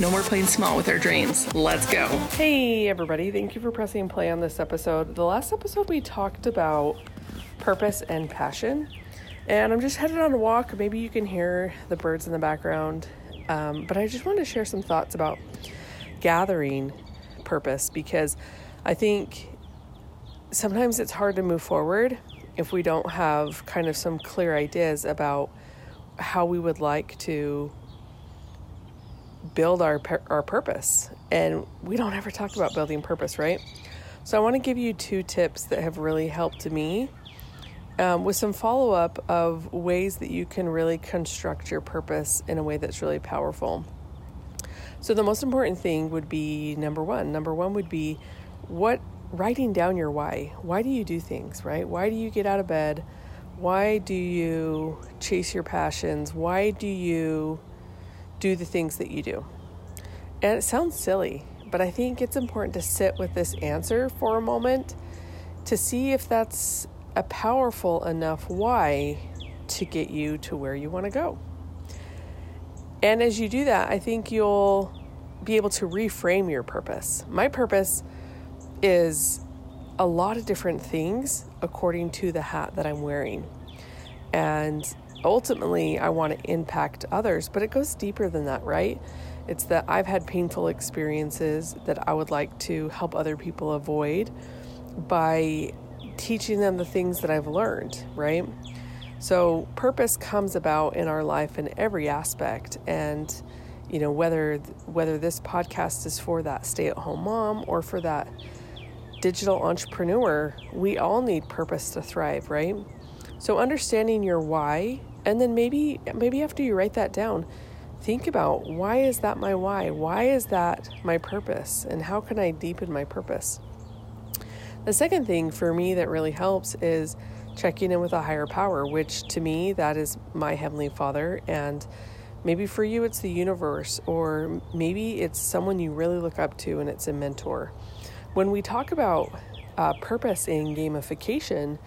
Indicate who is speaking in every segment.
Speaker 1: No more playing small with our dreams. Let's go.
Speaker 2: Hey, everybody. Thank you for pressing play on this episode. The last episode, we talked about purpose and passion. And I'm just headed on a walk. Maybe you can hear the birds in the background. Um, but I just wanted to share some thoughts about gathering purpose because I think sometimes it's hard to move forward if we don't have kind of some clear ideas about how we would like to build our our purpose. And we don't ever talk about building purpose, right? So I want to give you two tips that have really helped me um, with some follow up of ways that you can really construct your purpose in a way that's really powerful. So the most important thing would be number one. Number one would be what writing down your why. Why do you do things, right? Why do you get out of bed? Why do you chase your passions? Why do you do the things that you do? And it sounds silly, but I think it's important to sit with this answer for a moment to see if that's a powerful enough why to get you to where you want to go. And as you do that, I think you'll be able to reframe your purpose. My purpose is a lot of different things according to the hat that I'm wearing. And ultimately, I want to impact others, but it goes deeper than that, right? It's that I've had painful experiences that I would like to help other people avoid by teaching them the things that I've learned, right? So, purpose comes about in our life in every aspect. And, you know, whether whether this podcast is for that stay-at-home mom or for that digital entrepreneur, we all need purpose to thrive, right? So understanding your why and then maybe maybe after you write that down, think about why is that my why? Why is that my purpose? And how can I deepen my purpose? The second thing for me that really helps is checking in with a higher power, which to me that is my heavenly Father and maybe for you it's the universe or maybe it's someone you really look up to and it's a mentor. When we talk about uh, purpose in gamification,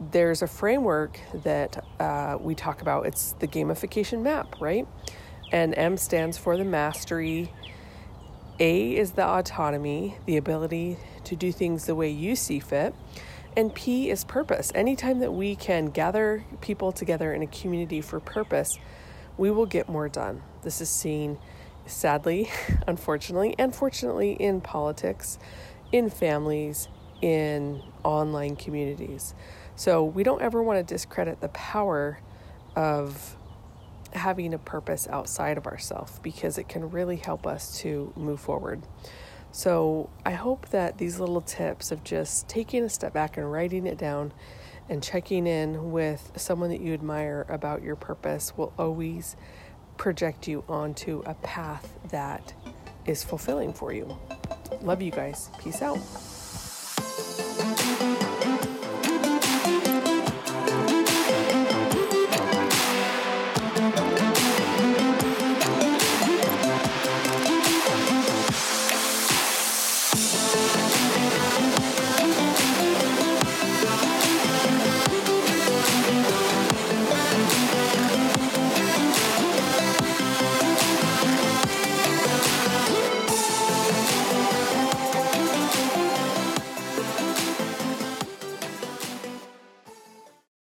Speaker 2: there's a framework that uh, we talk about. It's the gamification map, right? And M stands for the mastery. A is the autonomy, the ability to do things the way you see fit. And P is purpose. Anytime that we can gather people together in a community for purpose, we will get more done. This is seen, sadly, unfortunately, and fortunately in politics, in families, in online communities. So we don't ever want to discredit the power of having a purpose outside of ourselves because it can really help us to move forward. So I hope that these little tips of just taking a step back and writing it down and checking in with someone that you admire about your purpose will always project you onto a path that is fulfilling for you. Love you guys. Peace out.